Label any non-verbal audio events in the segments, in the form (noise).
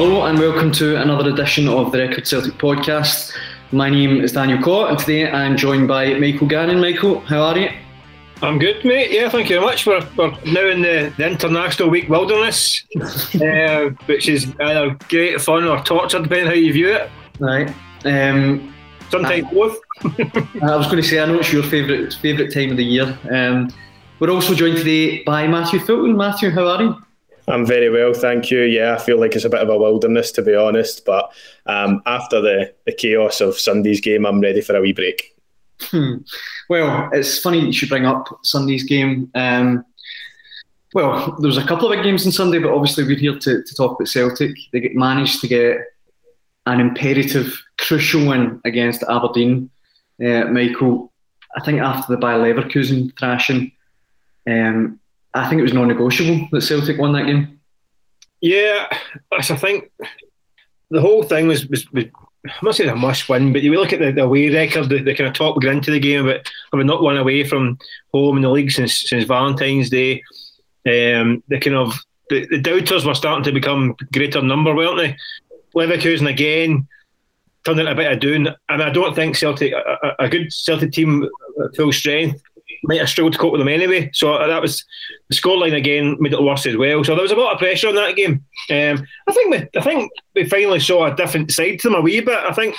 Hello and welcome to another edition of the Record Celtic podcast. My name is Daniel Cott and today I'm joined by Michael Gannon. Michael, how are you? I'm good, mate. Yeah, thank you very much. We're, we're now in the, the International Week Wilderness, (laughs) uh, which is either great fun or torture, depending how you view it. Right. Um, Sometimes both. (laughs) (laughs) I was going to say, I know it's your favourite favourite time of the year. Um, we're also joined today by Matthew Fulton. Matthew, how are you? I'm very well, thank you. Yeah, I feel like it's a bit of a wilderness to be honest, but um, after the, the chaos of Sunday's game, I'm ready for a wee break. Hmm. Well, it's funny you should bring up Sunday's game. Um, well, there was a couple of big games on Sunday, but obviously we're here to, to talk about Celtic. They managed to get an imperative, crucial win against Aberdeen. Uh, Michael, I think after the Bayer Leverkusen thrashing, um, I think it was non-negotiable that Celtic won that game. Yeah, I think the whole thing was, was, was I must say a must win, but you look at the, the away record, the, the kind of top got into the game, but having not won away from home in the league since since Valentine's Day, um, the kind of the, the doubters were starting to become greater number, weren't they? Leverkusen again turned into a bit of doing, and I don't think Celtic a, a good Celtic team at full strength might have struggled to cope with them anyway. So that was the scoreline again made it worse as well. So there was a lot of pressure on that game. Um, I think we, I think we finally saw a different side to them a wee bit. I think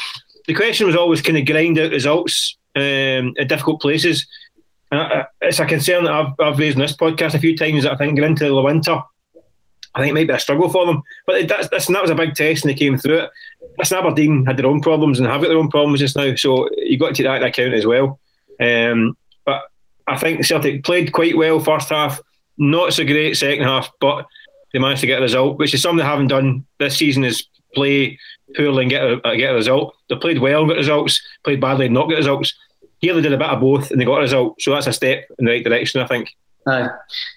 the question was always kind of grind out results um, at difficult places. Uh, it's a concern that I've, I've raised in this podcast a few times that I think going into the winter, I think it might be a struggle for them. But that's, that's, that was a big test and they came through it. Listen, Aberdeen had their own problems and have got their own problems just now. So you've got to take that into account as well. Um, I think Celtic played quite well first half, not so great second half, but they managed to get a result, which is something they haven't done this season. Is play poorly and get a, get a result. They played well and got results, played badly and not get results. Here they did a bit of both and they got a result, so that's a step in the right direction, I think. Aye.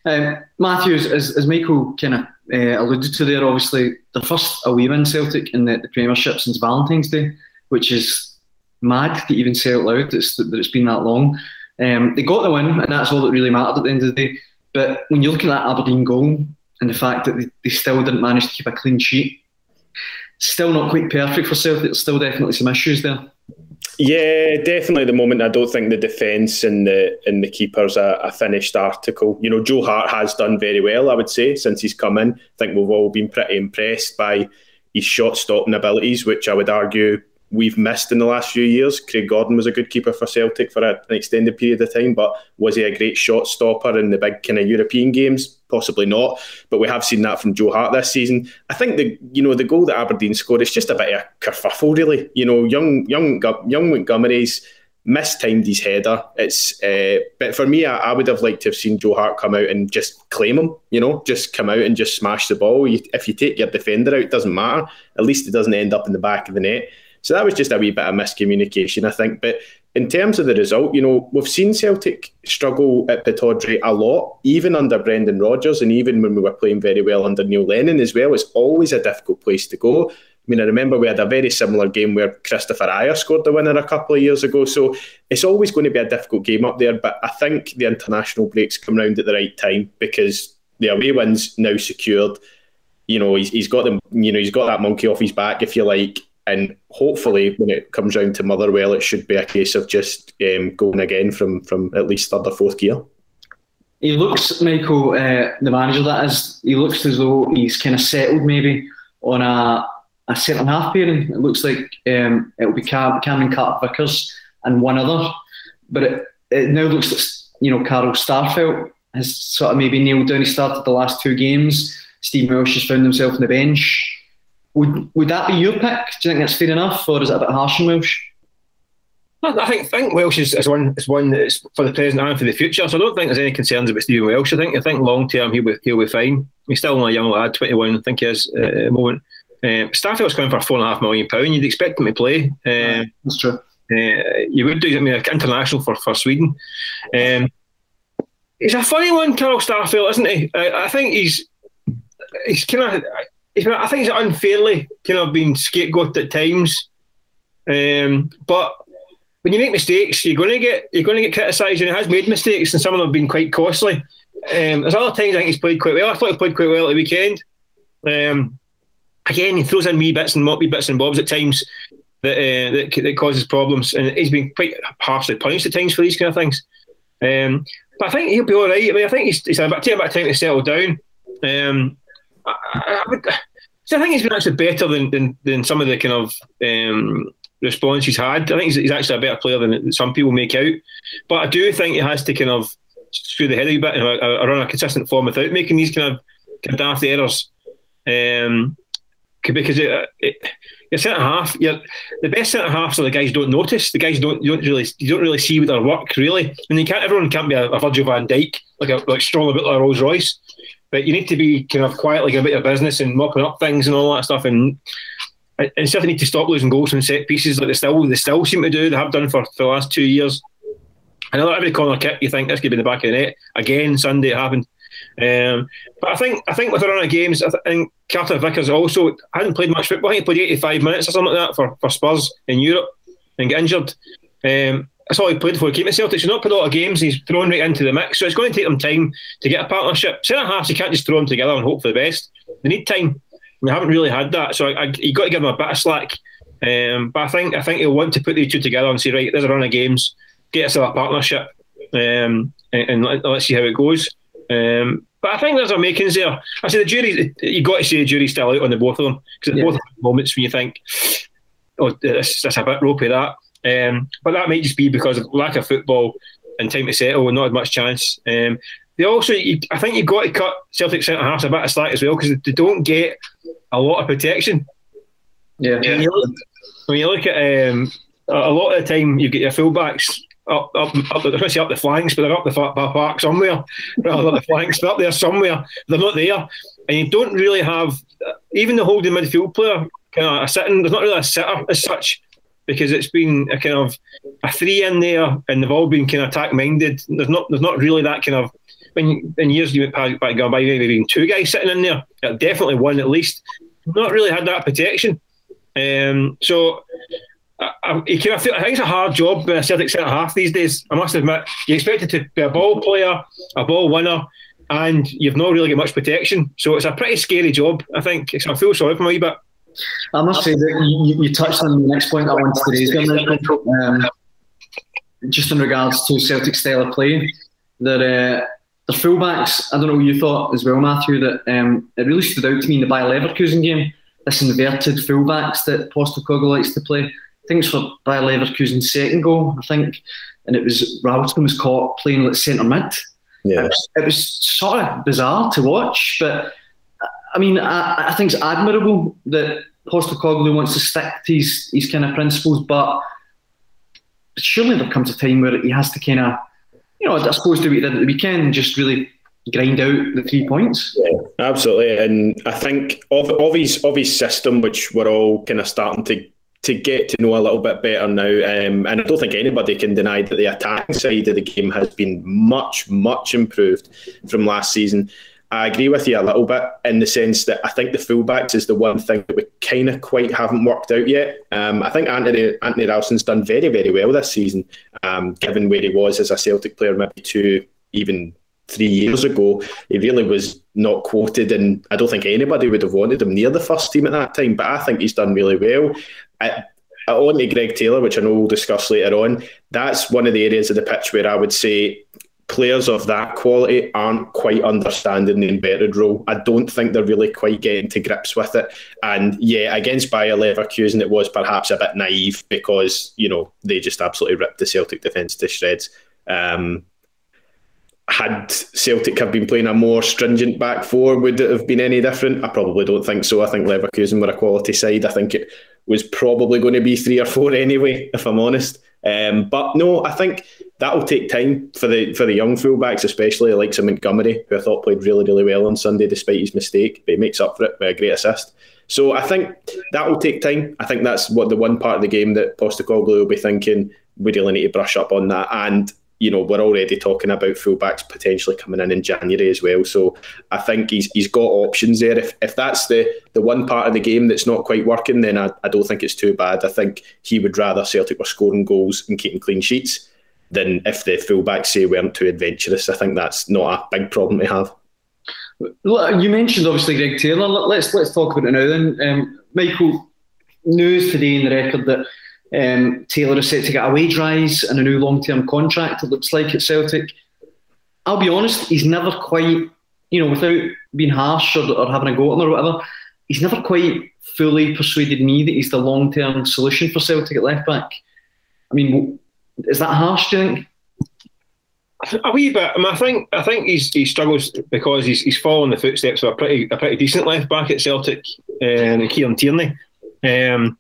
Um, Matthews, as, as Michael kind of uh, alluded to there, obviously, the first away win Celtic in the, the Premiership since Valentine's Day, which is mad to even say out loud it's, that it's been that long. Um, they got the win, and that's all that really mattered at the end of the day. But when you're looking at Aberdeen goal and the fact that they, they still didn't manage to keep a clean sheet, still not quite perfect for Celtic. Still definitely some issues there. Yeah, definitely. At the moment, I don't think the defence and the and the keepers a, a finished article. You know, Joe Hart has done very well, I would say, since he's come in. I think we've all been pretty impressed by his shot stopping abilities, which I would argue we've missed in the last few years. Craig Gordon was a good keeper for Celtic for an extended period of time, but was he a great shot stopper in the big kind of European games? Possibly not, but we have seen that from Joe Hart this season. I think the you know the goal that Aberdeen scored is just a bit of a kerfuffle, really. You know, young young young Montgomery's mistimed his header. It's uh, but for me, I, I, would have liked to have seen Joe Hart come out and just claim him. You know, just come out and just smash the ball. You, if you take your defender out, it doesn't matter. At least it doesn't end up in the back of the net. So that was just a wee bit of miscommunication, I think. But in terms of the result, you know, we've seen Celtic struggle at Pittodrie a lot, even under Brendan Rodgers, and even when we were playing very well under Neil Lennon as well. It's always a difficult place to go. I mean, I remember we had a very similar game where Kristoffer Ajer scored the winner a couple of years ago. So it's always going to be a difficult game up there. But I think the international breaks come round at the right time because the away win's now secured. You know, he's, he's got them. You know, he's got that monkey off his back, if you like, and hopefully, when it comes round to Motherwell, it should be a case of just um, going again from from at least third or fourth gear. He looks, Michael, uh, the manager that is, he looks as though he's kind of settled maybe on a, a half pairing. It looks like um, it'll be Cam, Cameron Carter Vickers and one other, but it, it now looks like you know Carl Starfelt has sort of maybe nailed down. He started the last two games. Steve Welsh has found himself on the bench Would would that be your pick? Do you think that's fair enough, or is it a bit harsh on Welsh? I think, think Welsh is, is one is one that's for the present and for the future. So I don't think there's any concerns about Stephen Welsh. I think I think long term he'll be he'll be fine. He's still only a young lad, twenty one, I think he is uh, at the moment. Uh, Starfelt's going for four and a half million pound. You'd expect him to play. Uh, that's true. Uh, you would do. I mean, international for for Sweden. Um, he's a funny one, Carl Starfelt, isn't he? I, I think he's he's kind of. I think he's unfairly kind of been scapegoated at times. Um, but when you make mistakes, you're going to get you're going to get criticised, and he has made mistakes, and some of them have been quite costly. Um, there's other times I think he's played quite well. I thought he played quite well at the weekend. Um, again, he throws in wee bits and wee bits and bobs at times that, uh, that that causes problems, and he's been quite harshly punished at times for these kind of things. Um, but I think he'll be all right. I mean, I think he's, he's bit, taking a bit of time to settle down. Um, I, I, would, so I think he's been actually better than, than, than some of the kind of um, response he's had. I think he's, he's, actually a better player than some people make out. But I do think he has to kind of screw the head a bit and run a consistent form without making these kind of, daft errors. Um, because it, it, your centre half, you're, the best centre halves are the guys don't notice. The guys don't you don't really you don't really see their work really. And you can't everyone can't be a, a Virgil Van Dijk like a like strong like a Rolls Royce. But you need to be kind of quietly going about your business and mopping up things and all that stuff and and certainly need to stop losing goals from set pieces like they still they still seem to do. They have done for, for the last two years. Know every corner kick you think this could be the back of the net again. Sunday it happened, um, but I think I think with a run of games, I think Carter Vickers also hadn't played much football. He played 85 minutes or something like that for, for Spurs in Europe and get injured. Um, that's all he played for. Keeping Celtic. He's not played a lot of games. He's thrown right into the mix, so it's going to take them time to get a partnership. Centre halves, you can't just throw them together and hope for the best. They need time. They haven't really had that, so I, I, you got to give him a bit of slack. Um, but I think I think he'll want to put the two together and say, right, there's a run of games, get us a partnership, um, and, and let, us see how it goes. Um, but I think there's a makings there. I say the jury, you got to say the jury's still out on the both of them because yeah. both moments when you think, oh, that's, that's a bit ropey that. Um, but that might just be because of lack of football and time to settle and not as much chance. Um, they also, you, I think you've got to cut Celtic centre halves a bit of slack as well because they don't get a lot of protection. Yeah. When you look, when you look at um, a lot of the time, you get your fullbacks up, up, up, especially up the flanks, but they're up the park somewhere, (laughs) rather the flanks, they're up there somewhere. They're not there, and you don't really have even the holding midfield player kind of a sitting. There's not really a sitter as such because it's been a kind of a three in there, and they've all been kind of attack minded. There's not there's not really that kind of when in years you went back, back by maybe even two guys sitting in there, definitely one at least. Not really had that protection. Um, so I, I, I, think it's a hard job a Celtic centre half these days. I must admit, you expect it to be a ball player, a ball winner, and you've not really got much protection. So it's a pretty scary job. I think. So I feel sorry for my wee bit. I must say that you, you touched on the next point I wanted to raise, um, just in regards to Celtic style of play. That uh, the fullbacks, I don't know what you thought as well, Matthew, that um, it really stood out to me in the Bayer Leverkusen game. This inverted fullbacks that Postecoglou likes to play. I think it's for Bayer Leverkusen's second goal, I think, and it was Robertson was caught playing like centre mid. Yeah, it was, it was, sort of bizarre to watch, but I mean, I, I think it's admirable that Postecoglou wants to stick to his, his kind of principles, but surely there comes a time where he has to kind of you know, I suppose the, the, the weekend just really grind out the three points. Yeah, absolutely. And I think of, of his of his system, which we're all kind of starting to to get to know a little bit better now. Um, and I don't think anybody can deny that the attacking side of the game has been much, much improved from last season. I agree with you a little bit in the sense that I think the fullbacks is the one thing that we kind of quite haven't worked out yet. Um, I think Anthony Anthony Ralston's done very very well this season, um, given where he was as a Celtic player maybe two even three years ago. He really was not quoted, and I don't think anybody would have wanted him near the first team at that time. But I think he's done really well. I, only Greg Taylor, which I know we'll discuss later on. That's one of the areas of the pitch where I would say players of that quality aren't quite understanding the embedded role. I don't think they're really quite getting to grips with it. And yeah, against Bayer Leverkusen, it was perhaps a bit naive because, you know, they just absolutely ripped the Celtic defence to shreds. Um, had Celtic have been playing a more stringent back four, would it have been any different? I probably don't think so. I think Leverkusen were a quality side. I think it was probably going to be three or four (laughs) anyway, if I'm honest. Um, but no, I think that'll take time for the for the young fullbacks, especially like some Montgomery, who I thought played really really well on Sunday despite his mistake, but he makes up for it with a great assist. So I think that will take time. I think that's what the one part of the game that Postecoglou will be thinking we really need to brush up on that. And you know, we're already talking about fullbacks potentially coming in in January as well. So I think he's he's got options there. If if that's the the one part of the game that's not quite working, then I, I don't think it's too bad. I think he would rather Celtic were scoring goals and keeping clean sheets than if the fullbacks say weren't too adventurous. I think that's not a big problem to have. You mentioned obviously Greg Taylor. Let's let's talk about it now. Then, um, Michael, news today in the record that um, Taylor is set to get a wage rise and a new long term contract, it looks like at Celtic. I'll be honest, he's never quite, you know, without being harsh or, or having a go at him or whatever, he's never quite fully persuaded me that he's the long term solution for Celtic at left back. I mean, is that harsh, do you think? A wee bit. I, mean, I think I think he's, he struggles because he's he's following the footsteps of a pretty a pretty decent left back at Celtic, um, Kieran Tierney. Um,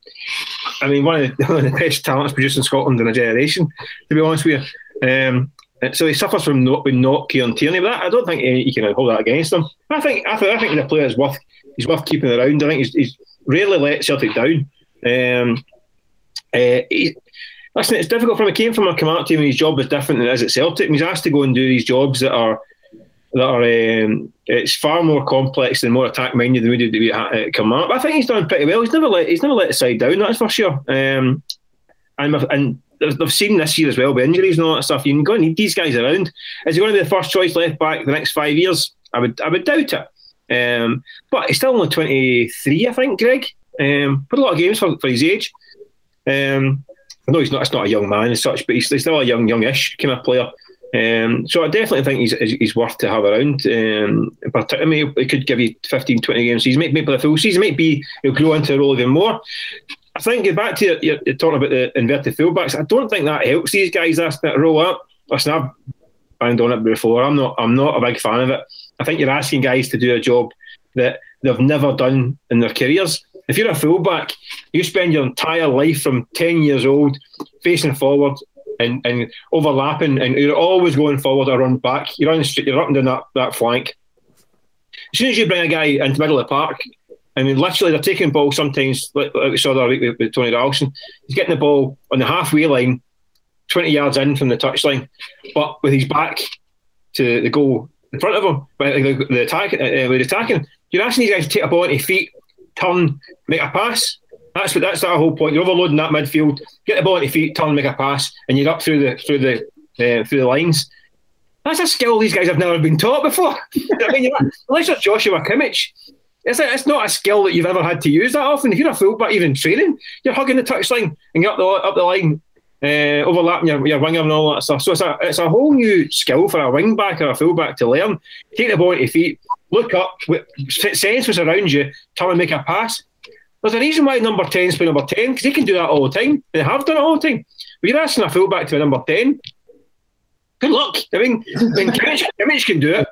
I mean, one of, the, (laughs) one of the best talents produced in Scotland in a generation, to be honest with you. Um, so he suffers from not being not Kieran Tierney, but I don't think you can hold that against him. I think I, th- I think the player is worth he's worth keeping around. I think he's, he's rarely let Celtic down. Um, uh, he, listen, it's difficult for him. He came from a Kilmarnock team, and his job is different than it is at Celtic. he's asked to go and do these jobs that are that are um, it's far more complex and more attack minded than we did at Kilmarnock. But I think he's done pretty well. He's never let he's never let the side down. That's for sure. Um, and and they've seen this year as well with injuries and all that stuff. You're going to need these guys around. Is he going to be the first choice left back the next five years? I would I would doubt it. Um, but he's still only 23, I think, Greg. Um, put a lot of games for, for his age. Um, I know he's not. It's not a young man as such, but he's, he's still a young, youngish kind of player. Um, so I definitely think he's, he's worth to have around. Um, particularly, he could give you 15, 20 games He's maybe the full season. Maybe he'll grow into a role even more. I think get back to your, your, talking about the inverted fullbacks. I don't think that helps these guys. That's that roll up. Listen, I've banged on it before. I'm not. I'm not a big fan of it. I think you're asking guys to do a job that they've never done in their careers. If you're a fullback, you spend your entire life from 10 years old facing forward and, and overlapping, and you're always going forward or run back. You're on you're up and down that, that flank. As soon as you bring a guy into the middle of the park, I mean, literally, they're taking ball sometimes, like, we saw the other week with, Tony Ralston. He's getting the ball on the halfway line, 20 yards in from the touchline, but with his back to the goal in front of him, but the, the attack, uh, with attacking. You're asking these guys to take a ball on their feet, turn, make a pass. That's what that's that whole point. You're overloading that midfield. Get the ball on your feet, turn, and make a pass, and you're up through the through the uh, through the lines. That's a skill these guys have never been taught before. (laughs) I mean, unless you're Joshua Kimmich, it's, a, it's not a skill that you've ever had to use that often. If you're a fullback, even training, you're hugging the touchline and get up the up the line, uh, overlapping your, your winger and all that stuff. So it's a it's a whole new skill for a wing back or a fullback to learn. Take the ball on your feet, look up, sense what's around you, turn and make a pass. There's a reason why number 10's play number 10, because they can do that all the time. They have done it all the time. You're asking a fullback to a number 10. Good luck. I mean, I mean Kimmich, can do it.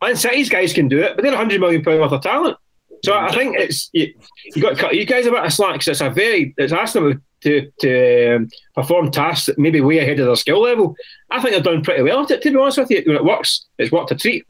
Man City's guys can do it, but they're 100 million pound worth of talent. So I think it's you, you got cut. You guys a bit of slack because it's a very it's asking them to to um, perform tasks that maybe way ahead of their skill level. I think they've done pretty well at it. To be honest with you, when it works, it's worked a treat.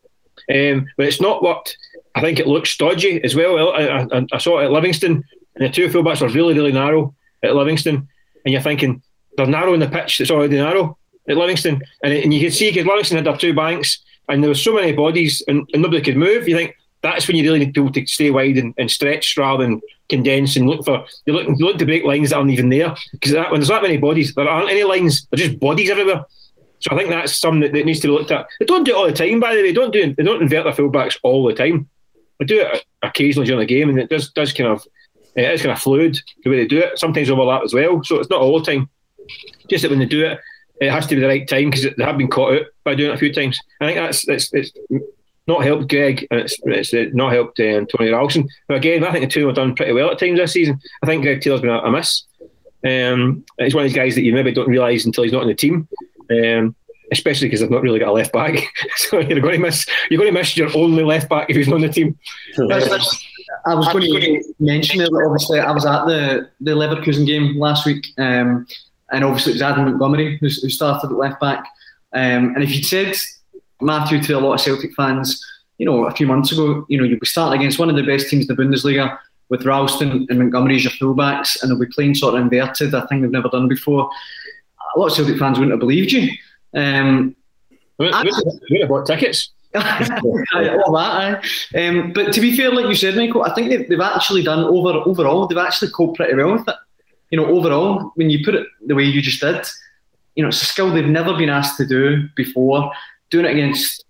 Um, but it's not worked I think it looks stodgy as well. I, I, I, saw it at Livingston, and the two fullbacks are really, really narrow at Livingston. And you're thinking, they're narrow in the pitch It's already narrow at Livingston. And, and you can see, because Livingston had their two banks, and there were so many bodies, and, and, nobody could move. You think that's when you really need people to stay wide and, and stretch rather than condense and look for, you look, look to break lines that aren't even there. Because when there's that many bodies, there aren't any lines, there's just bodies everywhere. So I think that's something that, that, needs to be looked at. They don't do it all the time, by the way. They don't do they don't invert their fullbacks all the time. I do it occasionally during the game, and it does does kind of it is kind of fluid the way they do it. Sometimes overlap as well, so it's not all the time. Just that when they do it, it has to be the right time because they have been caught out by doing it a few times. I think that's it's, it's not helped Greg and it's, it's not helped um, Tony Ralston. But again, I think the two have done pretty well at times this season. I think Greg Taylor's been a, a miss. Um, he's one of these guys that you maybe don't realise until he's not in the team. Um, especially because they've not really got a left back. (laughs) so you're going to miss you're going to miss your only left back if he's not on the team. That's, that's, I was going to mention it. Obviously, I was at the the Leverkusen game last week, um, and obviously it was Adam Montgomery who, who started at left back. Um, and if you'd said Matthew to a lot of Celtic fans, you know, a few months ago, you know, you'll be starting against one of the best teams in the Bundesliga with Ralston and Montgomery as your fullbacks, and they'll be playing sort of inverted, a thing they've never done before. A lot of Celtic fans wouldn't have believed you. Um, we have bought tickets. (laughs) all that, um, but to be fair, like you said, Michael, I think they've, they've actually done over overall. They've actually coped pretty well with it. You know, overall, when you put it the way you just did, you know, it's a skill they've never been asked to do before. Doing it against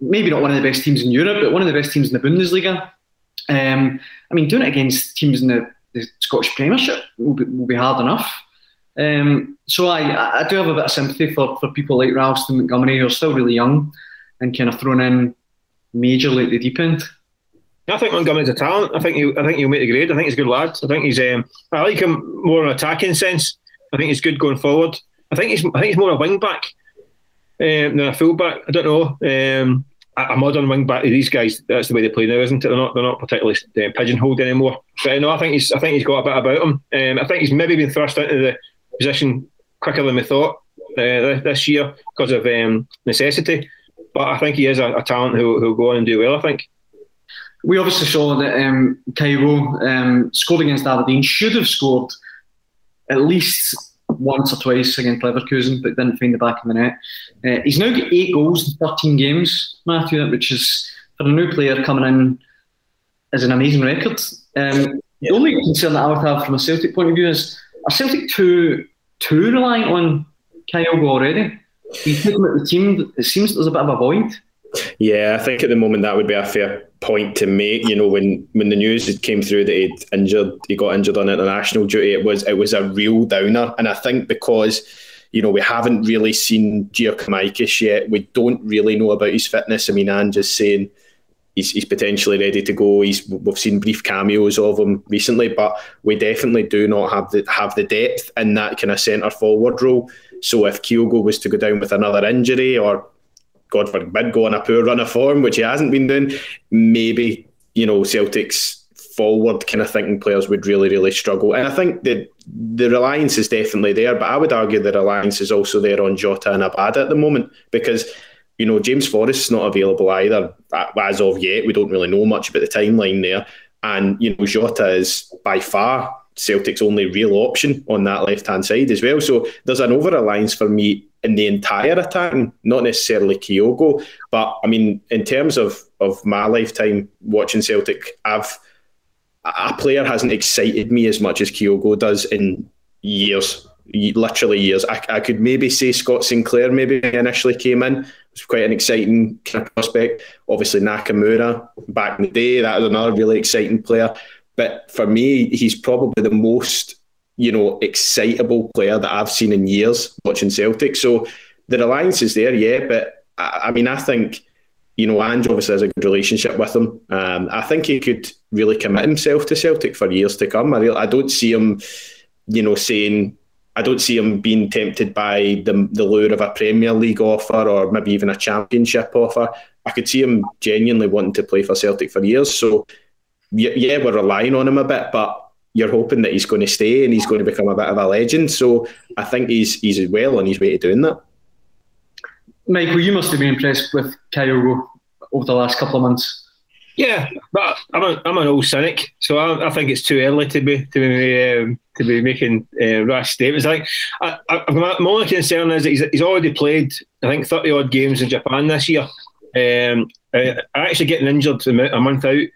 maybe not one of the best teams in Europe, but one of the best teams in the Bundesliga. Um, I mean, doing it against teams in the, the Scottish Premiership will be, will be hard enough. Um, so I, I do have a bit of sympathy for, for people like Ralston Montgomery who are still really young and kind of thrown in majorly at the deep end. I think Montgomery's a talent. I think he, I think he'll make the grade. I think he's a good lad. I think he's. Um, I like him more in attacking sense. I think he's good going forward. I think he's. I think he's more a wing back um, than a full back. I don't know. Um, a modern wing back. These guys, that's the way they play now, isn't it? They're not. They're not particularly uh, pigeonholed anymore. But no, I think he's. I think he's got a bit about him. Um, I think he's maybe been thrust into the position quicker than we thought uh, this year because of um, necessity. But I think he is a, a talent who will go on and do well. I think. We obviously saw that um, Kyogo um, scored against Aberdeen. Should have scored at least once or twice against Leverkusen, but didn't find the back of the net. Uh, he's now got eight goals in 13 games, Matthew, which is for a new player coming in is an amazing record. Um, the only concern that I would have from a Celtic point of view is are Celtic too too reliant on Kyogo already? He's looking at the team. It seems there's a bit of a void. Yeah, I think at the moment that would be a fair point to make. You know, when when the news came through that he'd injured, he got injured on international duty. It was it was a real downer, and I think because you know we haven't really seen Giakoumakis yet, we don't really know about his fitness. I mean, Ange just saying he's, he's potentially ready to go. He's we've seen brief cameos of him recently, but we definitely do not have the have the depth in that kind of centre forward role. So if Kyogo was to go down with another injury or God forbid, go on a poor run of form, which he hasn't been doing, maybe, you know, Celtic's forward kind of thinking players would really, really struggle. And I think the the reliance is definitely there, but I would argue the reliance is also there on Jota and Abada at the moment because, you know, James Forrest's not available either as of yet. We don't really know much about the timeline there. And, you know, Jota is by far Celtic's only real option on that left hand side as well. So there's an over reliance for me in the entire attack, not necessarily Kyogo. But I mean, in terms of of my lifetime watching Celtic, I've a player hasn't excited me as much as Kyogo does in years, literally years. I, I could maybe say Scott Sinclair maybe initially came in. It was quite an exciting kind of prospect. Obviously Nakamura back in the day, that was another really exciting player. But for me, he's probably the most you know, excitable player that I've seen in years watching Celtic. So the reliance is there, yeah. But I, I mean, I think, you know, Ange obviously has a good relationship with him. Um, I think he could really commit himself to Celtic for years to come. I, really, I don't see him, you know, saying, I don't see him being tempted by the, the lure of a Premier League offer or maybe even a Championship offer. I could see him genuinely wanting to play for Celtic for years. So, yeah, we're relying on him a bit, but you're hoping that he's going to stay and he's going to become a bit of a legend. So I think he's he's well on his way to doing that. Michael, you must have been impressed with Kyogo over the last couple of months. Yeah, but I'm a, I'm an old cynic, so I, I think it's too early to be to be um, to be making uh, rash statements. Like, I, I, my only concern is that he's, he's already played, I think, thirty odd games in Japan this year. Um, actually getting injured a month out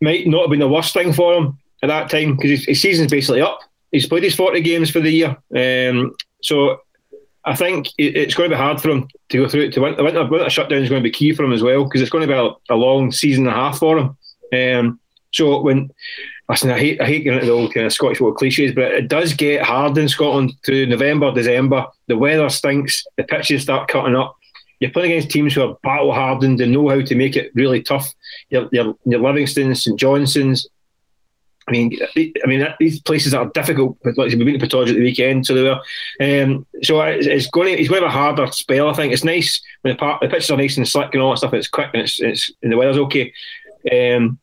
might not have been the worst thing for him at that time because his, his, season's basically up. He's played his 40 games for the year. Um, so I think it's going to be hard for him to go through it. To win, the winter, winter shutdown is going to be key for him as well because it's going to be a, a, long season and a half for him. Um, so when listen, I hate I hate getting into the old kind of Scottish football cliches, but it does get hard in Scotland through November, December. The weather stinks. The pitches start cutting up. You're playing against teams who are battle hardened and know how to make it really tough. Your, your, your St Johnstone's, I mean, I mean these places are difficult. Like we've been to Portage at the weekend, so they were. Um, so it's going. To, it's going to have a harder spell. I think it's nice when the, part, the pitches are nice and slick and all that stuff. It's quick and it's, it's and the weather's okay. Um,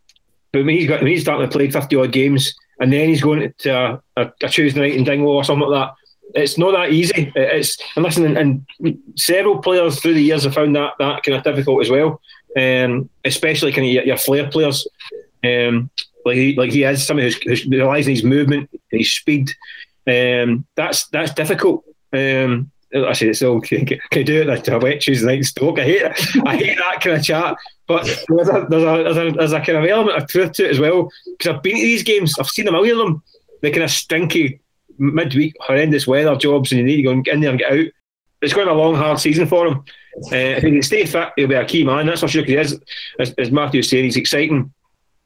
but when he's got when he's starting to play fifty odd games, and then he's going to a, a, a Tuesday night in Dingwall or something like that it's not that easy. It's and listen, and, and, several players through the years have found that that kind of difficult as well. Um, especially kind of your, your flair players. Um, like he, like he is somebody who's, who's relies on his movement and his speed. Um, that's that's difficult. Um, I say it's all (laughs) can, can do it a wet Tuesday night Stoke. I hate it. I hate that kind of chat. But there's a, there's a, there's a, there's a kind of element of truth to it as well. Because I've been to these games, I've seen a million of them. They kind of stinky midweek horrendous weather jobs, and you need to go and get in there and get out. It's going to be a long, hard season for him. Uh, if he can stay fit, he'll be a key man. That's for sure. Because as, as Matthew was saying, he's exciting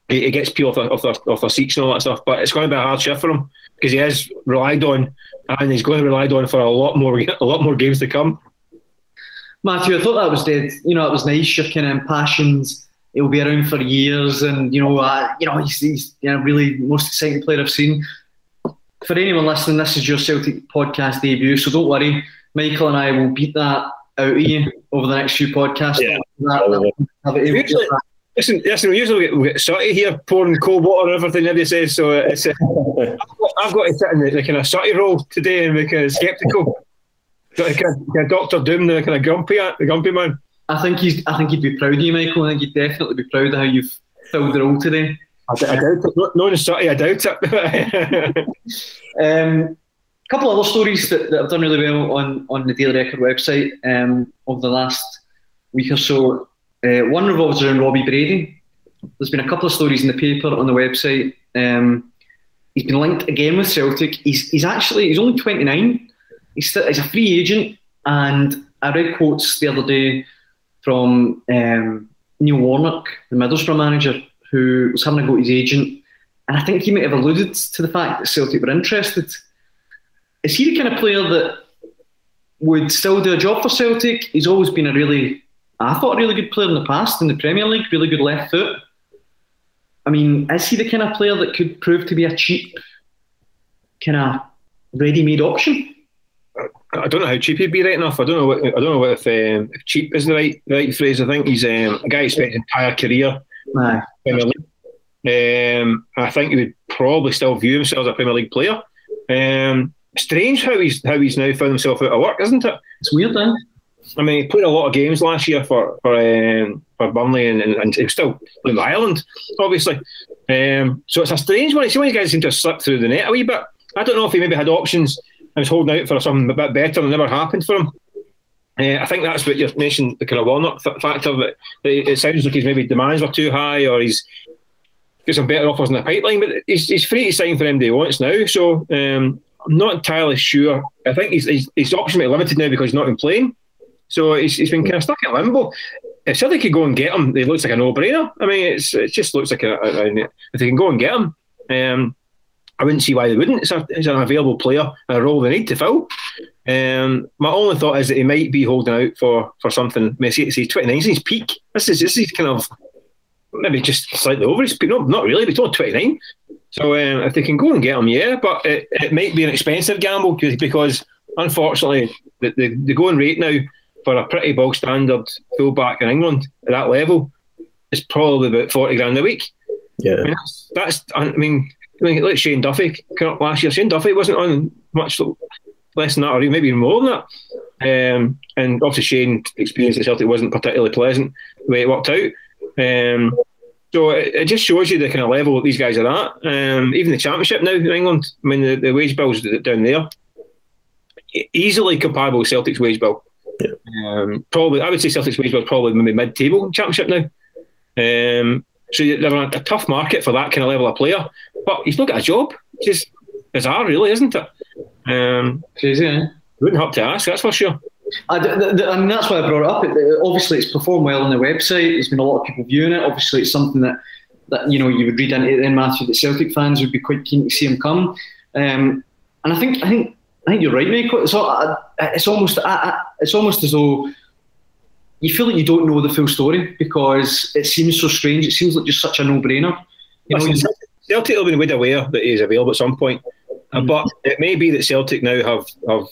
he, gets people off their, off, their, off their seats and all that stuff. But it's going to be a hard shift for him because he is relied on, and he's going to be relied on for a lot more (laughs) a lot more games to come. Matthew, I thought that was dead. You know, it was nice. Your kind of impassions. He'll be around for years, and you know, uh, you know, he's, he's you know, really most exciting player I've seen. For anyone listening, this is your Celtic podcast debut, so don't worry. Michael and I will beat that out of you over the next few podcasts. Yeah. That, that, that, Listen, listen. We usually get, we get Sutty here pouring cold water and everything. Everybody says so. It's uh, I've, got, to sit in the, the kind of Sutty role today and be kind of sceptical. Got kind of Doctor Doom, the kind of grumpy, the grumpy man. I think he's. I think he'd be proud of you, Michael. I think he'd definitely be proud of how you've filled the role today. I, I doubt it. Knowing Sutty, I doubt it. (laughs) um, a couple of other stories that, that have done really well on, on the Daily Record website um, over the last week or so. Uh, one revolves around Robbie Brady. There's been a couple of stories in the paper on the website. Um, he's been linked again with Celtic. He's he's actually he's only 29. He's still, he's a free agent, and I read quotes the other day from um, Neil Warnock, the Middlesbrough manager, who was having a go at his agent, and I think he might have alluded to the fact that Celtic were interested. Is he the kind of player that would still do a job for Celtic? He's always been a really I thought a really good player in the past in the Premier League, really good left foot. I mean, is he the kind of player that could prove to be a cheap, kind of ready-made option? I don't know how cheap he'd be right enough. I don't know. What, I don't know what if, um, if cheap is the right the right phrase. I think he's um, a guy who spent his entire career Aye. Premier League. Um, I think he would probably still view himself as a Premier League player. Um, strange how he's how he's now found himself out of work, isn't it? It's weird, then. I mean, he played a lot of games last year for for um, for Burnley, and, and, and he was still playing Ireland, obviously. Um, so it's a strange one. See these guys seem to slip through the net a wee bit. I don't know if he maybe had options and was holding out for something a bit better and never happened for him. Uh, I think that's what you mentioned, the kind of Warnock factor. That it, sounds like his maybe demands were too high, or he's got some better offers in the pipeline. But he's, he's free to sign for MD he wants now. So um, I'm not entirely sure. I think his, his, his options be limited now because he's not been playing. So he's, he's been kind of stuck in limbo. If Celtic could go and get him, it looks like a no-brainer. I mean, it's it just looks like a, a, a if they can go and get him, um, I wouldn't see why they wouldn't. It's, a, it's an available player, a role they need to fill. Um, my only thought is that he might be holding out for, for something. I see, see 29 is his peak. This is this is kind of maybe just slightly over his peak. No, not really, but he's only 29. So um, if they can go and get him, yeah, but it, it might be an expensive gamble because unfortunately the, the, the going rate now for a pretty bog standard fullback in England at that level is probably about forty grand a week. Yeah, I mean, that's, that's I mean, I mean, like Shane Duffy last year. Shane Duffy wasn't on much less than that, or maybe even more than that. Um, and obviously, Shane experience at Celtic wasn't particularly pleasant the way it worked out. Um, so it, it, just shows you the kind of level that these guys are at. Um, even the Championship now in England, I mean, the, the wage bills down there easily comparable with Celtic's wage bill. Yeah. Um, probably, I would say Celtic's wage was probably maybe mid-table championship now. Um, so they're a, a tough market for that kind of level of player, but he's not got a job. It's just bizarre, really, isn't it? Um, Crazy, eh? Wouldn't have to ask, that's for sure. I, I mean, that's why I brought it up. It, obviously, it's performed well on the website. There's been a lot of people viewing it. Obviously, it's something that, that you know you would read into it then, Matthew, that Celtic fans would be quite keen to see him come. Um, and I think I think I think you're right, mate. It's, it's almost it's almost as though you feel like you don't know the full story because it seems so strange. It seems like just such a no-brainer. You know, Celtic will be made aware that he's available at some point, mm. but it may be that Celtic now have have,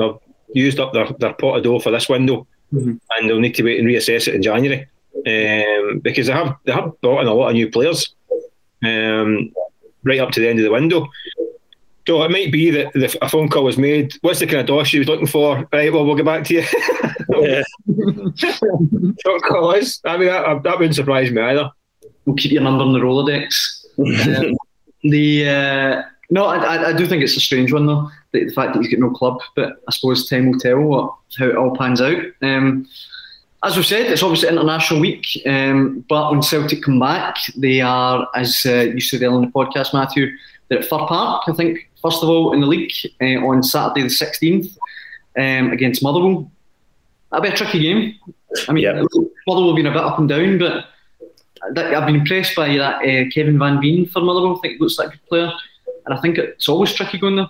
have used up their, their pot of dough for this window, mm-hmm. and they'll need to wait and reassess it in January um, because they have they have brought in a lot of new players um, right up to the end of the window. So it might be that the, a phone call was made. What's the kind of dosh he was looking for? Right, well, we'll get back to you. yeah. (laughs) what call is? I mean, that, that wouldn't surprise me either. We'll keep your number in the Rolodex. um, (laughs) the uh, no, I, I do think it's a strange one though. The, the, fact that he's got no club, but I suppose time will tell what how it all pans out. Um, as we've said, it's obviously International Week, um, but when Celtic come back, they are, as uh, you said earlier in the podcast, Matthew, they're at Fir Park, I think, first of all in the league uh, on Saturday the 16th um, against Motherwell. That'll be a tricky game. I mean, yeah. Motherwell have been a bit up and down, but I've been impressed by that uh, Kevin Van Veen for Motherwell. I think looks like a good player, and I think it's always tricky going there.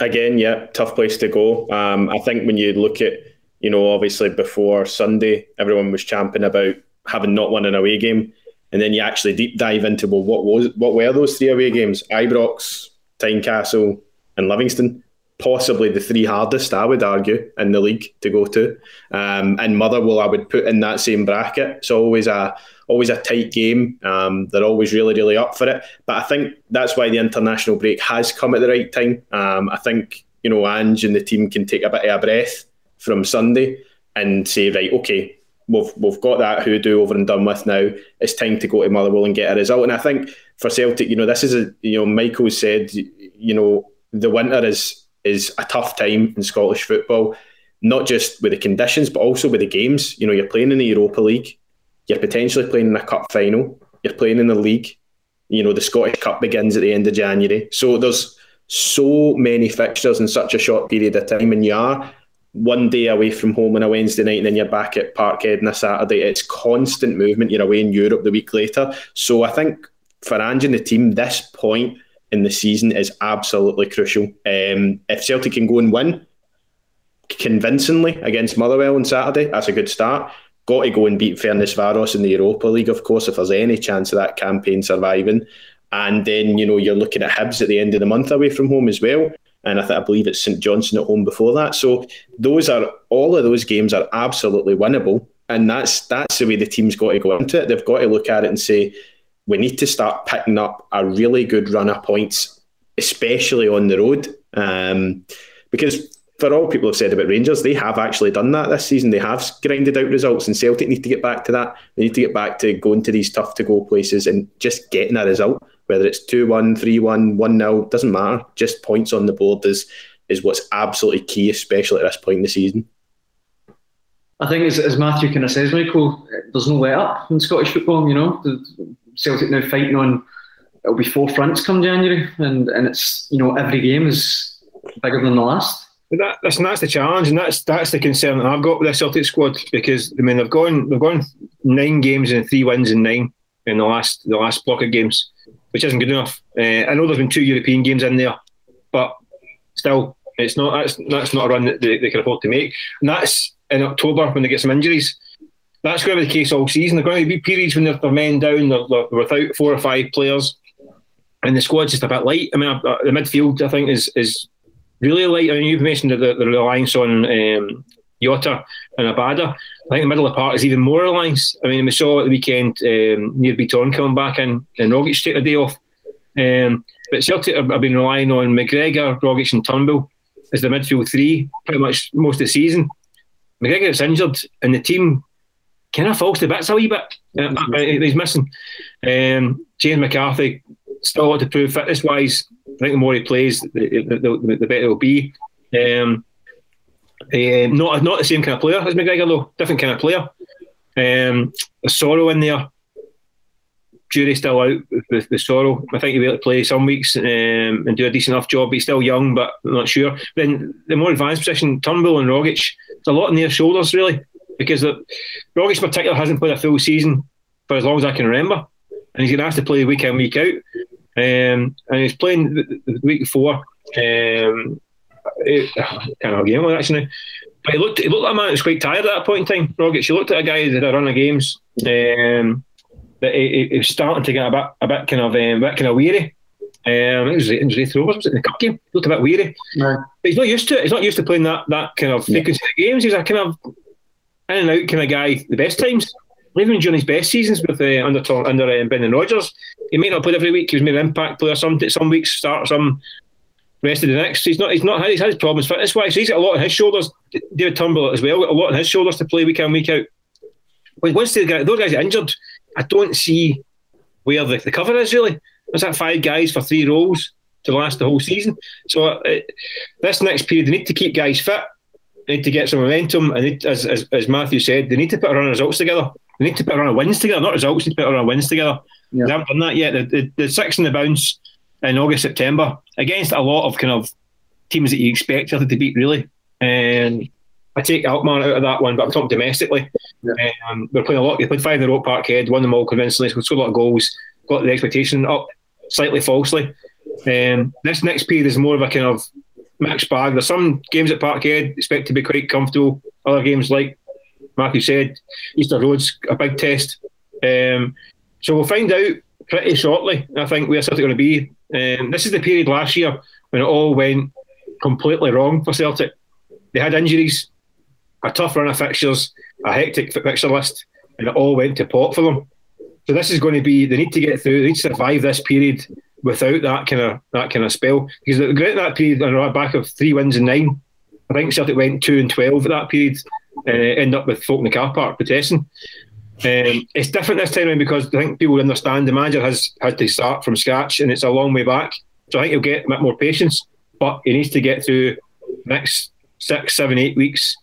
Again, yeah, tough place to go. Um, I think when you look at you know, obviously before Sunday, everyone was champing about having not won an away game, and then you actually deep dive into well, what was what were those three away games? Ibrox, Tynecastle, and Livingston. Possibly the three hardest, I would argue, in the league to go to. Um, and Motherwell, I would put in that same bracket. It's always a always a tight game. Um, they're always really, really up for it. But I think that's why the international break has come at the right time. Um, I think you know Ange and the team can take a bit of a breath from Sunday and say, right, okay, we've we've got that hoodoo over and done with now. It's time to go to Motherwell and get a result. And I think for Celtic, you know, this is a you know, Michael said, you know, the winter is is a tough time in Scottish football, not just with the conditions, but also with the games. You know, you're playing in the Europa League, you're potentially playing in a cup final, you're playing in the league. You know, the Scottish Cup begins at the end of January. So there's so many fixtures in such a short period of time, and you are one day away from home on a Wednesday night and then you're back at Parkhead on a Saturday. It's constant movement. You're away in Europe the week later. So I think for Ange and the team, this point in the season is absolutely crucial. Um, if Celtic can go and win convincingly against Motherwell on Saturday, that's a good start. Got to go and beat Ferencváros in the Europa League, of course, if there's any chance of that campaign surviving. And then, you know, you're looking at Hibs at the end of the month away from home as well and I, th- I believe it's St Johnstone at home before that. So those are all of those games are absolutely winnable, and that's that's the way the team's got to go into it. They've got to look at it and say we need to start picking up a really good run of points, especially on the road, um, because for all people have said about Rangers, they have actually done that this season. They have grinded out results, and Celtic need to get back to that. They need to get back to going to these tough to go places and just getting a result whether it's 2 1, 3 1, 1 0, doesn't matter. Just points on the board is, is what's absolutely key, especially at this point in the season. I think, as, as Matthew kind of says, Michael, there's no let up in Scottish football. You know, the Celtic now fighting on it'll be four fronts come January, and, and it's you know every game is bigger than the last. That, that's that's the challenge, and that's that's the concern that I've got with the Celtic squad because I mean they've gone they've gone nine games and three wins in nine in the last the last block of games which isn't good enough. Uh, I know there's been two European games in there, but still, it's not that's that's not a run that they, they can afford to make. And that's in October when they get some injuries. That's going to be the case all season. There are going to be periods when they're, they're men down, they're, they're without four or five players, and the squad's just a bit light. I mean, uh, uh, the midfield I think is is really light. I mean, you've mentioned the, the reliance on um, Jota and Abada. I think the middle of the park is even more reliance. I mean, we saw at the weekend um, Nir Bitton coming back in and Rogic take a day off. Um, but Celtic have, been relying on McGregor, Rogic, and Turnbull as the midfield three pretty much most of the season. McGregor gets injured, and the team kind of falls to bits a wee bit. Uh, uh he's missing. Um, James McCarthy still got to prove fitness wise. I think the more he plays, the, the, the, the better it'll be. Um, uh, not not the same kind of player as McGregor though, different kind of player. Um, Soro in there. Jury still out with, with Soro. I think he'll be able to play some weeks um, and do a decent enough job. He's still young, but I'm not sure. Then the more advanced position, Turnbull and Rogic, it's a lot on their shoulders really, because the, Rogic in particular hasn't played a full season for as long as I can remember, and he's going to have to play week in week out. Um, and he's playing the, the week before. Um, it, kind of game actually. But he looked, he looked like a man who was quite tired at that point in time. Rogic, he looked at a guy that had a run of games. Um, that he, he was starting to get a bit, a bit kind of, um, a bit kind of weary. Um, it was, it was Rovers, was it in the cup game? He looked a bit weary. But he's not used to it. He's not used to playing that, that kind of frequency yeah. of games. He's a kind of in and out kind of guy the best times. Even during his best seasons with uh, under under um, Brendan Rodgers, he may not play every week. He was maybe an impact player. Some some weeks start, some rest of the next. He's not. He's not. He's had his problems wise. So he's got a lot on his shoulders. David Turnbull as well. Got a lot on his shoulders to play week in week out. When once they get those guys are injured, I don't see where the, the cover is really. There's that five guys for three roles to last the whole season. So uh, this next period, they need to keep guys fit. They need to get some momentum, and as, as, as Matthew said, they need to put a run of results together. They need to put a run of wins together, not results. They need to put a run of wins together. Yeah. They haven't done that yet. The, the, the six in the bounce in August, September against a lot of kind of teams that you expect to beat, really. And I take Alkmaar out of that one, but I'm talking domestically. Yeah. Um, we're playing a lot. They played five in a row at Parkhead, won them all convincingly, scored a lot of goals, got the expectation up slightly falsely. Um, this next period is more of a kind of mixed bag. There's some games at Parkhead expect to be quite comfortable. Other games, like Matthew said, Easter Road's a big test. Um, so we'll find out pretty shortly. I think where Celtic going to be. Um, this is the period last year when it all went completely wrong for Celtic. They had injuries, a tough run of fixtures, a hectic fixture list, and it all went to pot for them. So this is going to be they need to get through, they need to survive this period without that kind of that kind of spell. Because at that period, on the back of three wins and nine, I think Celtic went two and twelve at that period, uh, end up with folk in the car park protesting. Um, it's different this time around because I think people understand the manager has had to start from scratch and it's a long way back. So I think he'll get a bit more patience, but he needs to get through next six, seven, eight weeks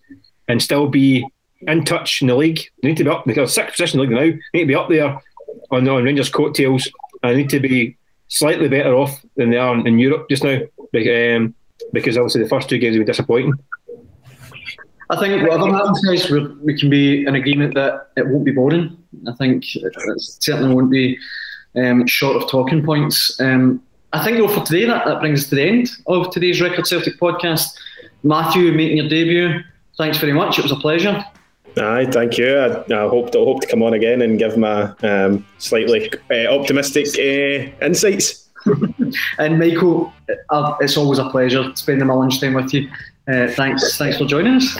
and still be in touch in the league. They need to be up because sixth position in the league now. They need to be up there on, on Rangers' coattails and need to be slightly better off than they are in Europe just now. Um, because obviously the first two games have been disappointing. I think whatever happens, we can be in agreement that it won't be boring. I think it certainly won't be um, short of talking points. Um, I think, though, for today, that, that brings us to the end of today's Record Celtic podcast. Matthew, making your debut, thanks very much. It was a pleasure. Aye, thank you. I, I hope to hope to come on again and give my um, slightly uh, optimistic uh, insights. (laughs) and Michael, uh, it's always a pleasure spending my lunchtime with you. Uh, thanks, thanks for joining us.